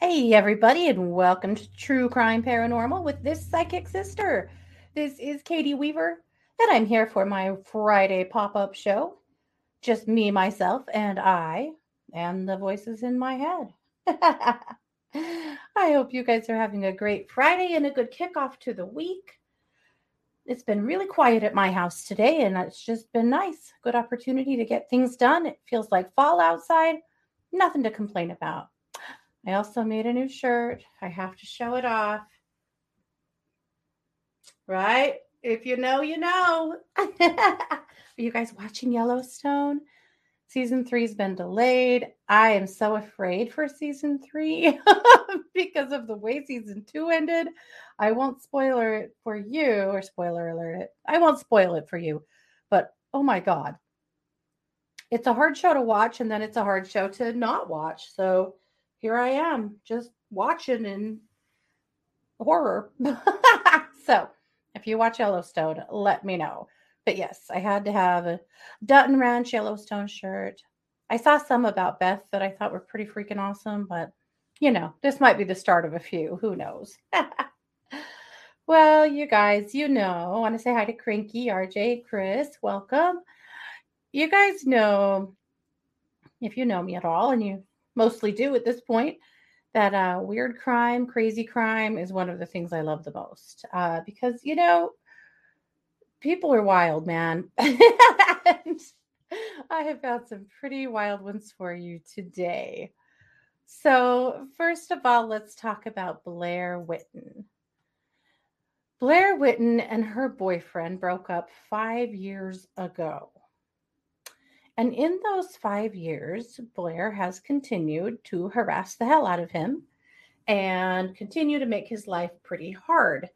Hey, everybody, and welcome to True Crime Paranormal with this psychic sister. This is Katie Weaver, and I'm here for my Friday pop up show. Just me, myself, and I, and the voices in my head. I hope you guys are having a great Friday and a good kickoff to the week. It's been really quiet at my house today, and it's just been nice. Good opportunity to get things done. It feels like fall outside. Nothing to complain about. I also made a new shirt. I have to show it off. Right? If you know, you know. Are you guys watching Yellowstone? Season three has been delayed. I am so afraid for season three because of the way season two ended. I won't spoiler it for you, or spoiler alert it. I won't spoil it for you, but oh my God. It's a hard show to watch, and then it's a hard show to not watch. So here I am just watching in horror. so if you watch Yellowstone, let me know. But yes, I had to have a Dutton Ranch Yellowstone shirt. I saw some about Beth that I thought were pretty freaking awesome, but you know, this might be the start of a few. Who knows? well, you guys, you know, I want to say hi to Cranky, RJ, Chris, welcome. You guys know, if you know me at all, and you mostly do at this point, that uh, weird crime, crazy crime is one of the things I love the most. Uh, because, you know, people are wild, man. and I have found some pretty wild ones for you today. So, first of all, let's talk about Blair Whitten. Blair Whitten and her boyfriend broke up five years ago. And in those five years, Blair has continued to harass the hell out of him and continue to make his life pretty hard.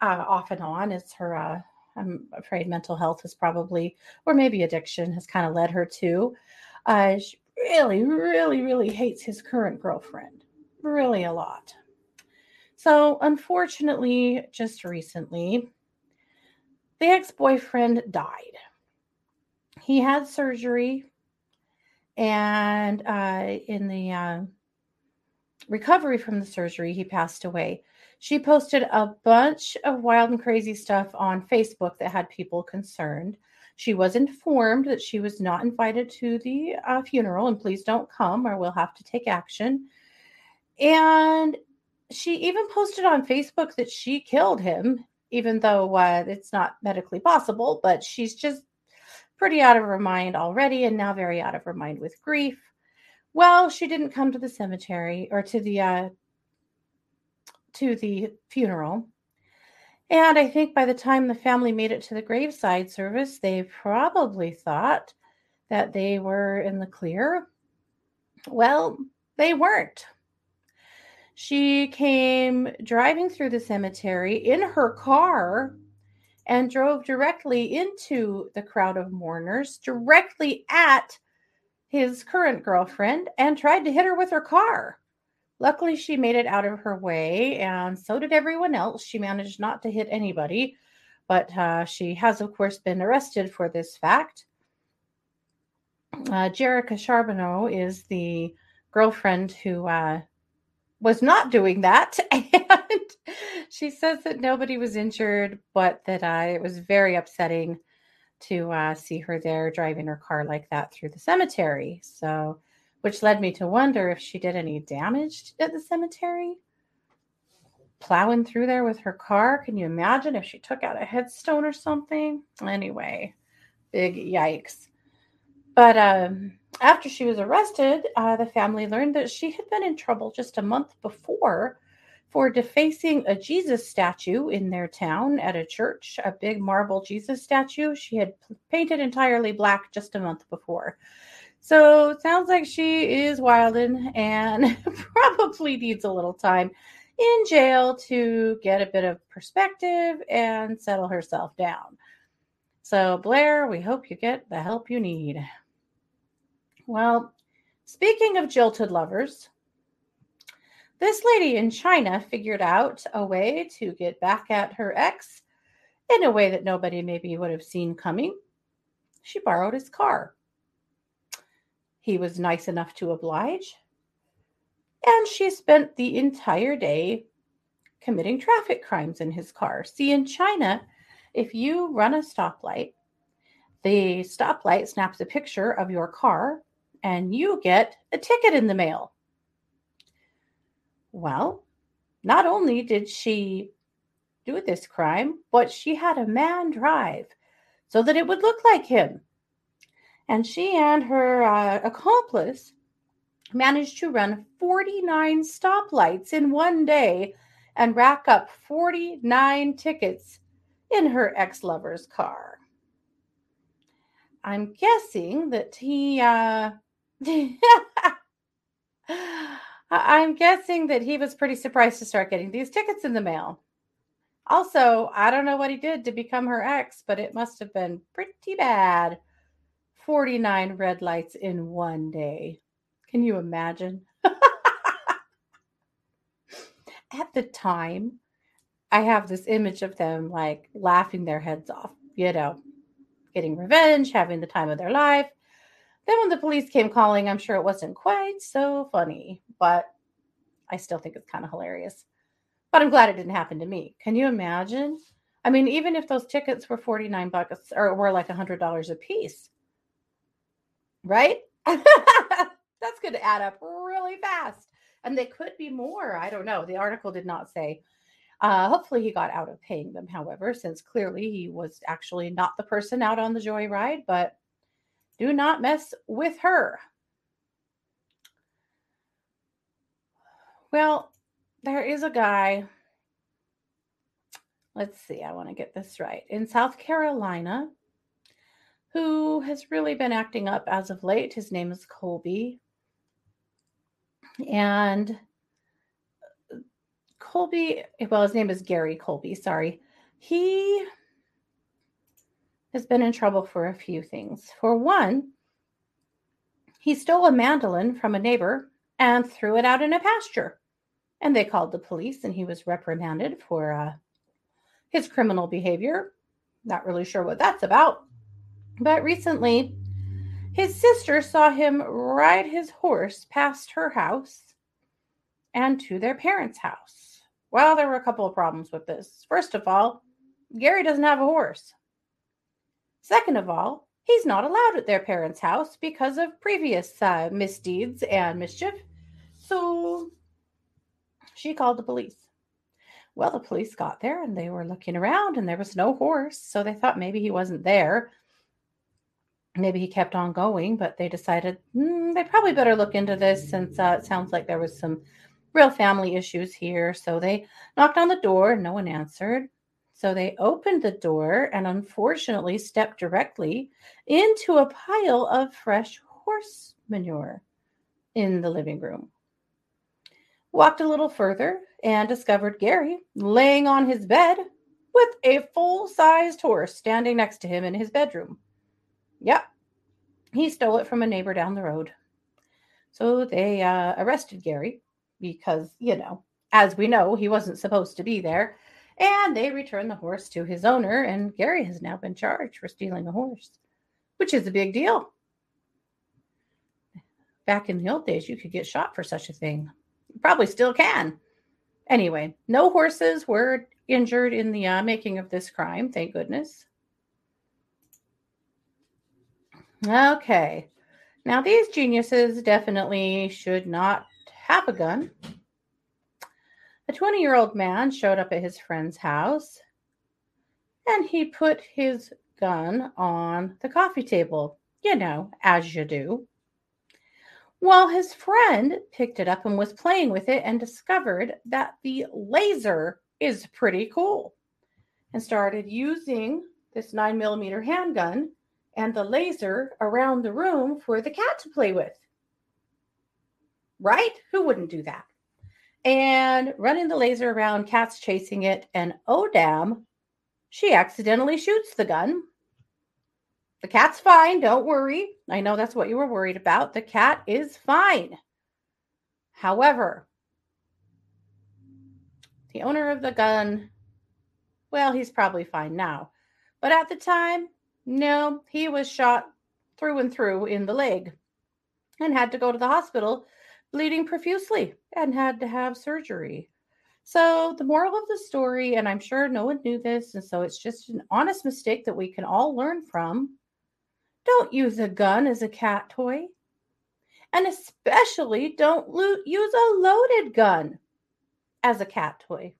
Uh, off and on, it's her, uh, I'm afraid mental health is probably, or maybe addiction has kind of led her to. Uh, she really, really, really hates his current girlfriend, really a lot. So, unfortunately, just recently, the ex boyfriend died he had surgery and uh, in the uh, recovery from the surgery he passed away she posted a bunch of wild and crazy stuff on facebook that had people concerned she was informed that she was not invited to the uh, funeral and please don't come or we'll have to take action and she even posted on facebook that she killed him even though uh, it's not medically possible but she's just pretty out of her mind already and now very out of her mind with grief. Well, she didn't come to the cemetery or to the uh, to the funeral. And I think by the time the family made it to the graveside service, they probably thought that they were in the clear. Well, they weren't. She came driving through the cemetery in her car and drove directly into the crowd of mourners, directly at his current girlfriend, and tried to hit her with her car. Luckily, she made it out of her way, and so did everyone else. She managed not to hit anybody, but uh, she has, of course, been arrested for this fact. Uh, Jerica Charbonneau is the girlfriend who uh, was not doing that. And she says that nobody was injured, but that uh, it was very upsetting to uh, see her there driving her car like that through the cemetery. So, which led me to wonder if she did any damage at the cemetery. Plowing through there with her car. Can you imagine if she took out a headstone or something? Anyway, big yikes. But um, after she was arrested, uh, the family learned that she had been in trouble just a month before for defacing a Jesus statue in their town at a church, a big marble Jesus statue. She had painted entirely black just a month before. So sounds like she is wilding and probably needs a little time in jail to get a bit of perspective and settle herself down. So, Blair, we hope you get the help you need. Well, speaking of jilted lovers, this lady in China figured out a way to get back at her ex in a way that nobody maybe would have seen coming. She borrowed his car. He was nice enough to oblige. And she spent the entire day committing traffic crimes in his car. See, in China, if you run a stoplight, the stoplight snaps a picture of your car and you get a ticket in the mail. Well, not only did she do this crime, but she had a man drive so that it would look like him. And she and her uh, accomplice managed to run 49 stoplights in one day and rack up 49 tickets in her ex lover's car. I'm guessing that he, uh, I'm guessing that he was pretty surprised to start getting these tickets in the mail. Also, I don't know what he did to become her ex, but it must have been pretty bad. 49 red lights in one day. Can you imagine? At the time, I have this image of them like laughing their heads off, you know, getting revenge, having the time of their life. Then when the police came calling, I'm sure it wasn't quite so funny, but I still think it's kind of hilarious. But I'm glad it didn't happen to me. Can you imagine? I mean, even if those tickets were 49 bucks or were like $100 a piece, right? That's going to add up really fast. And they could be more. I don't know. The article did not say. Uh, hopefully, he got out of paying them, however, since clearly he was actually not the person out on the joyride, but do not mess with her. Well, there is a guy. Let's see, I want to get this right. In South Carolina, who has really been acting up as of late. His name is Colby. And Colby, well, his name is Gary Colby, sorry. He has been in trouble for a few things. For one, he stole a mandolin from a neighbor and threw it out in a pasture. And they called the police, and he was reprimanded for uh, his criminal behavior. Not really sure what that's about. But recently, his sister saw him ride his horse past her house and to their parents' house. Well, there were a couple of problems with this. First of all, Gary doesn't have a horse. Second of all, he's not allowed at their parents' house because of previous uh, misdeeds and mischief. So she called the police. Well, the police got there and they were looking around and there was no horse. So they thought maybe he wasn't there. Maybe he kept on going, but they decided mm, they probably better look into this since uh, it sounds like there was some real family issues here. So they knocked on the door no one answered. So they opened the door and unfortunately stepped directly into a pile of fresh horse manure in the living room. Walked a little further and discovered Gary laying on his bed with a full sized horse standing next to him in his bedroom. Yep, he stole it from a neighbor down the road. So they uh, arrested Gary because, you know, as we know, he wasn't supposed to be there and they returned the horse to his owner, and Gary has now been charged for stealing a horse, which is a big deal. Back in the old days, you could get shot for such a thing. You probably still can. Anyway, no horses were injured in the uh, making of this crime, thank goodness. Okay. Now, these geniuses definitely should not have a gun. A 20 year old man showed up at his friend's house and he put his gun on the coffee table, you know, as you do. Well, his friend picked it up and was playing with it and discovered that the laser is pretty cool and started using this nine millimeter handgun and the laser around the room for the cat to play with. Right? Who wouldn't do that? and running the laser around, cat's chasing it, and oh damn, she accidentally shoots the gun. The cat's fine, don't worry. I know that's what you were worried about. The cat is fine. However, The owner of the gun, well, he's probably fine now. But at the time, no, he was shot through and through in the leg and had to go to the hospital bleeding profusely and had to have surgery. So, the moral of the story, and I'm sure no one knew this, and so it's just an honest mistake that we can all learn from. Don't use a gun as a cat toy. And especially don't lo- use a loaded gun as a cat toy.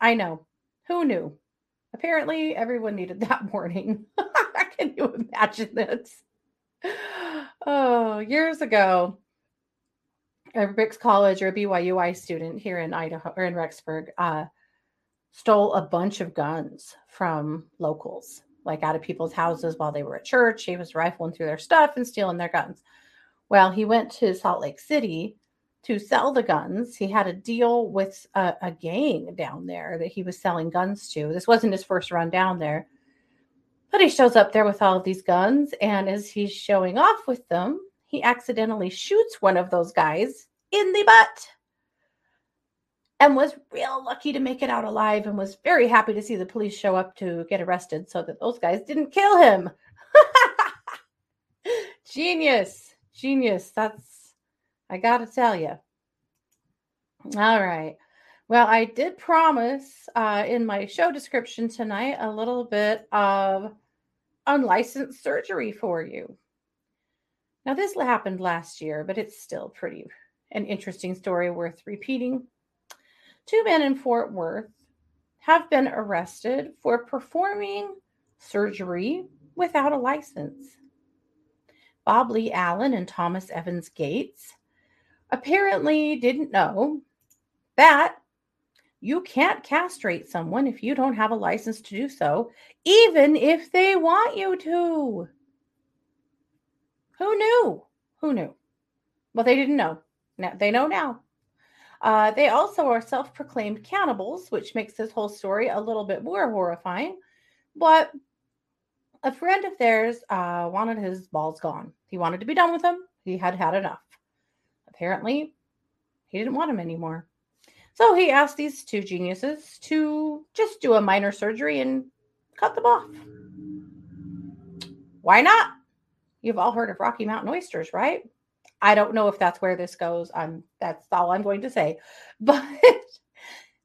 I know. Who knew? Apparently, everyone needed that warning. Can you imagine this? Oh, years ago, a Ricks College or a BYUI student here in Idaho or in Rexburg uh, stole a bunch of guns from locals, like out of people's houses while they were at church. He was rifling through their stuff and stealing their guns. Well, he went to Salt Lake City to sell the guns. He had a deal with a, a gang down there that he was selling guns to. This wasn't his first run down there. But he shows up there with all of these guns, and as he's showing off with them, he accidentally shoots one of those guys in the butt and was real lucky to make it out alive and was very happy to see the police show up to get arrested so that those guys didn't kill him. Genius. Genius. That's, I got to tell you. All right. Well, I did promise uh, in my show description tonight a little bit of unlicensed surgery for you. Now, this happened last year, but it's still pretty an interesting story worth repeating. Two men in Fort Worth have been arrested for performing surgery without a license. Bob Lee Allen and Thomas Evans Gates apparently didn't know that you can't castrate someone if you don't have a license to do so, even if they want you to. Who knew? Who knew? Well, they didn't know. Now they know now. Uh, they also are self-proclaimed cannibals, which makes this whole story a little bit more horrifying. But a friend of theirs uh, wanted his balls gone. He wanted to be done with them. He had had enough. Apparently, he didn't want them anymore. So he asked these two geniuses to just do a minor surgery and cut them off. Why not? You've all heard of Rocky Mountain oysters, right? I don't know if that's where this goes. I'm that's all I'm going to say. But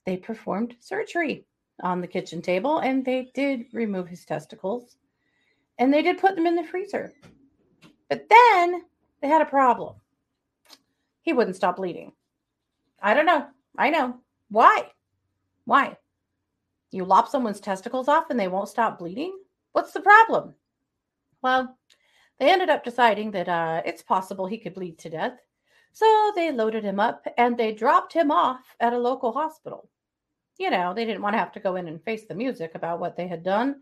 they performed surgery on the kitchen table and they did remove his testicles and they did put them in the freezer. But then they had a problem. He wouldn't stop bleeding. I don't know. I know. Why? Why? You lop someone's testicles off and they won't stop bleeding? What's the problem? Well, they ended up deciding that uh, it's possible he could bleed to death. So they loaded him up and they dropped him off at a local hospital. You know, they didn't want to have to go in and face the music about what they had done.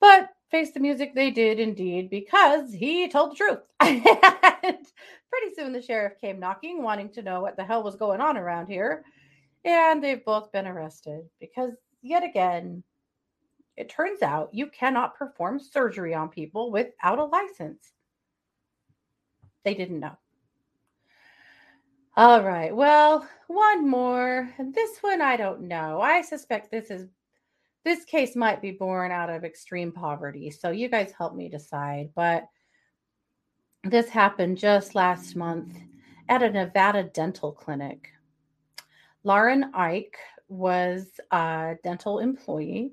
But face the music they did indeed because he told the truth. and pretty soon the sheriff came knocking, wanting to know what the hell was going on around here. And they've both been arrested because, yet again, it turns out you cannot perform surgery on people without a license. They didn't know. All right. Well, one more. This one I don't know. I suspect this is this case might be born out of extreme poverty. So you guys help me decide. But this happened just last month at a Nevada dental clinic. Lauren Ike was a dental employee,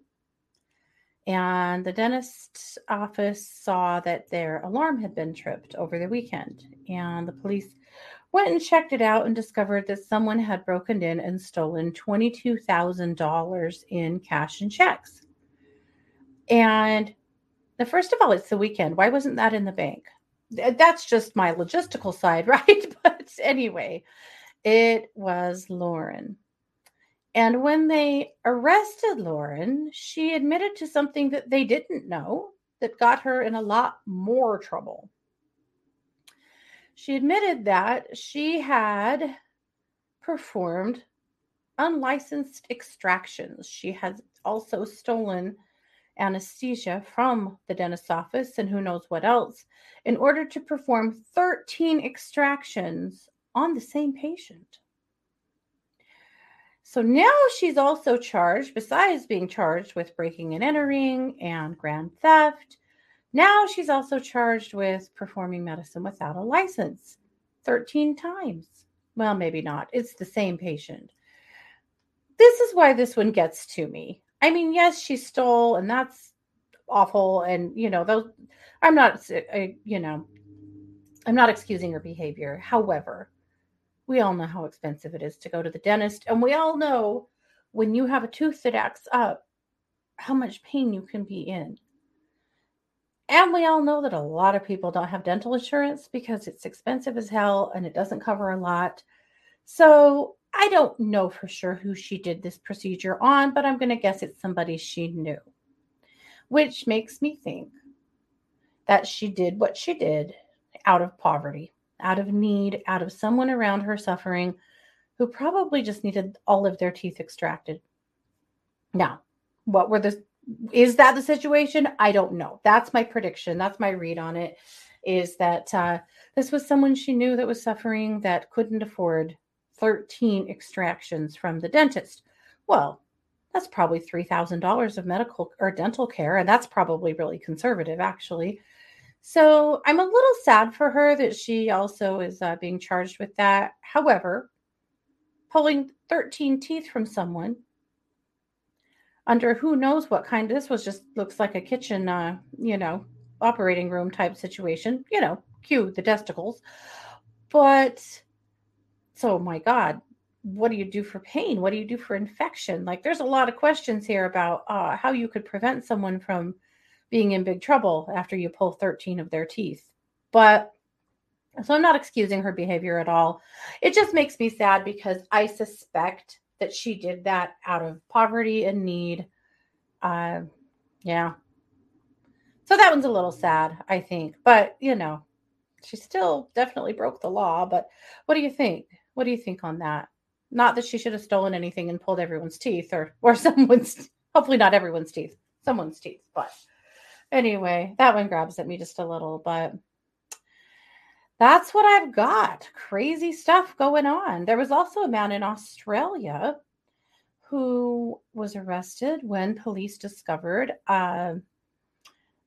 and the dentist's office saw that their alarm had been tripped over the weekend. And the police went and checked it out and discovered that someone had broken in and stolen $22,000 in cash and checks. And the first of all, it's the weekend. Why wasn't that in the bank? That's just my logistical side, right? But anyway, it was Lauren. And when they arrested Lauren, she admitted to something that they didn't know that got her in a lot more trouble. She admitted that she had performed unlicensed extractions. She had also stolen anesthesia from the dentist's office and who knows what else in order to perform 13 extractions on the same patient. So now she's also charged, besides being charged with breaking and entering and grand theft, now she's also charged with performing medicine without a license 13 times. Well, maybe not. It's the same patient. This is why this one gets to me. I mean, yes, she stole, and that's awful. And, you know, those, I'm not, you know, I'm not excusing her behavior. However, we all know how expensive it is to go to the dentist. And we all know when you have a tooth that acts up, how much pain you can be in. And we all know that a lot of people don't have dental insurance because it's expensive as hell and it doesn't cover a lot. So I don't know for sure who she did this procedure on, but I'm going to guess it's somebody she knew, which makes me think that she did what she did out of poverty, out of need, out of someone around her suffering who probably just needed all of their teeth extracted. Now, what were the is that the situation? I don't know. That's my prediction. That's my read on it. Is that uh, this was someone she knew that was suffering that couldn't afford 13 extractions from the dentist? Well, that's probably $3,000 of medical or dental care. And that's probably really conservative, actually. So I'm a little sad for her that she also is uh, being charged with that. However, pulling 13 teeth from someone under who knows what kind. This was just looks like a kitchen, uh, you know, operating room type situation. You know, cue the testicles. But so, my God, what do you do for pain? What do you do for infection? Like, there's a lot of questions here about uh, how you could prevent someone from being in big trouble after you pull 13 of their teeth. But so I'm not excusing her behavior at all. It just makes me sad because I suspect that she did that out of poverty and need. Uh, yeah. So that one's a little sad, I think. But, you know, she still definitely broke the law. But what do you think? What do you think on that? Not that she should have stolen anything and pulled everyone's teeth or or someone's hopefully not everyone's teeth, someone's teeth. But anyway, that one grabs at me just a little, but that's what I've got. Crazy stuff going on. There was also a man in Australia who was arrested when police discovered a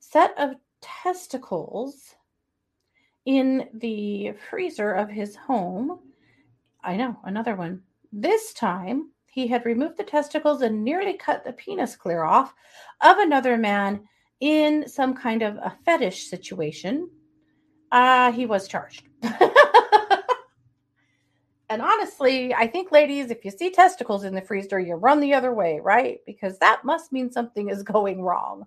set of testicles in the freezer of his home. I know, another one. This time, he had removed the testicles and nearly cut the penis clear off of another man in some kind of a fetish situation uh, he was charged. and honestly, I think, ladies, if you see testicles in the freezer, you run the other way, right? Because that must mean something is going wrong.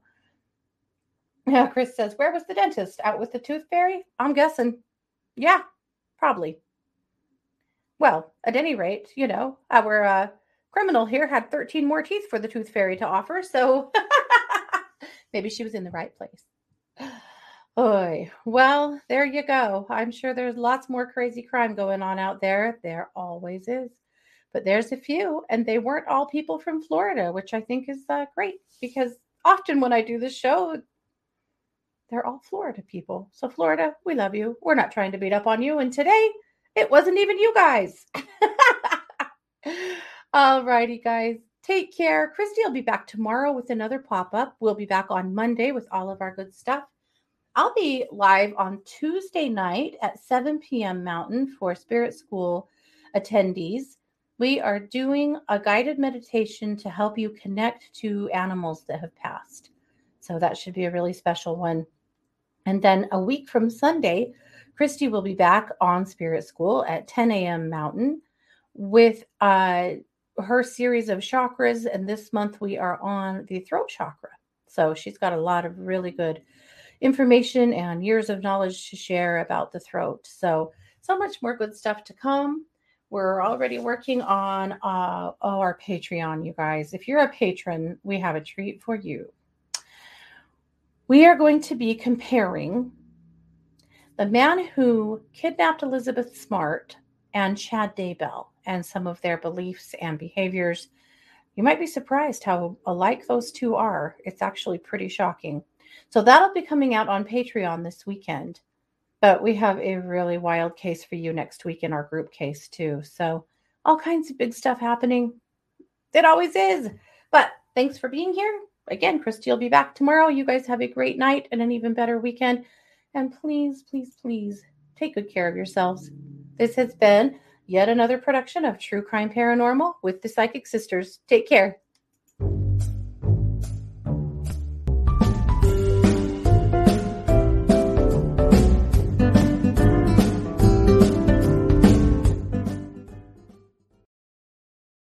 Now, Chris says, Where was the dentist? Out with the tooth fairy? I'm guessing. Yeah, probably. Well, at any rate, you know, our uh, criminal here had 13 more teeth for the tooth fairy to offer. So maybe she was in the right place. Oy. Well, there you go. I'm sure there's lots more crazy crime going on out there. There always is. But there's a few, and they weren't all people from Florida, which I think is uh, great because often when I do this show, they're all Florida people. So, Florida, we love you. We're not trying to beat up on you. And today, it wasn't even you guys. all righty, guys. Take care. Christy will be back tomorrow with another pop up. We'll be back on Monday with all of our good stuff. I'll be live on Tuesday night at 7 p.m. Mountain for Spirit School attendees. We are doing a guided meditation to help you connect to animals that have passed. So that should be a really special one. And then a week from Sunday, Christy will be back on Spirit School at 10 a.m. Mountain with uh, her series of chakras. And this month we are on the throat chakra. So she's got a lot of really good information and years of knowledge to share about the throat. So, so much more good stuff to come. We're already working on uh, oh, our Patreon, you guys. If you're a patron, we have a treat for you. We are going to be comparing the man who kidnapped Elizabeth Smart and Chad Daybell and some of their beliefs and behaviors. You might be surprised how alike those two are. It's actually pretty shocking. So that'll be coming out on Patreon this weekend. But we have a really wild case for you next week in our group case, too. So all kinds of big stuff happening. It always is. But thanks for being here. Again, Christy will be back tomorrow. You guys have a great night and an even better weekend. And please, please, please take good care of yourselves. This has been yet another production of True Crime Paranormal with the Psychic Sisters. Take care.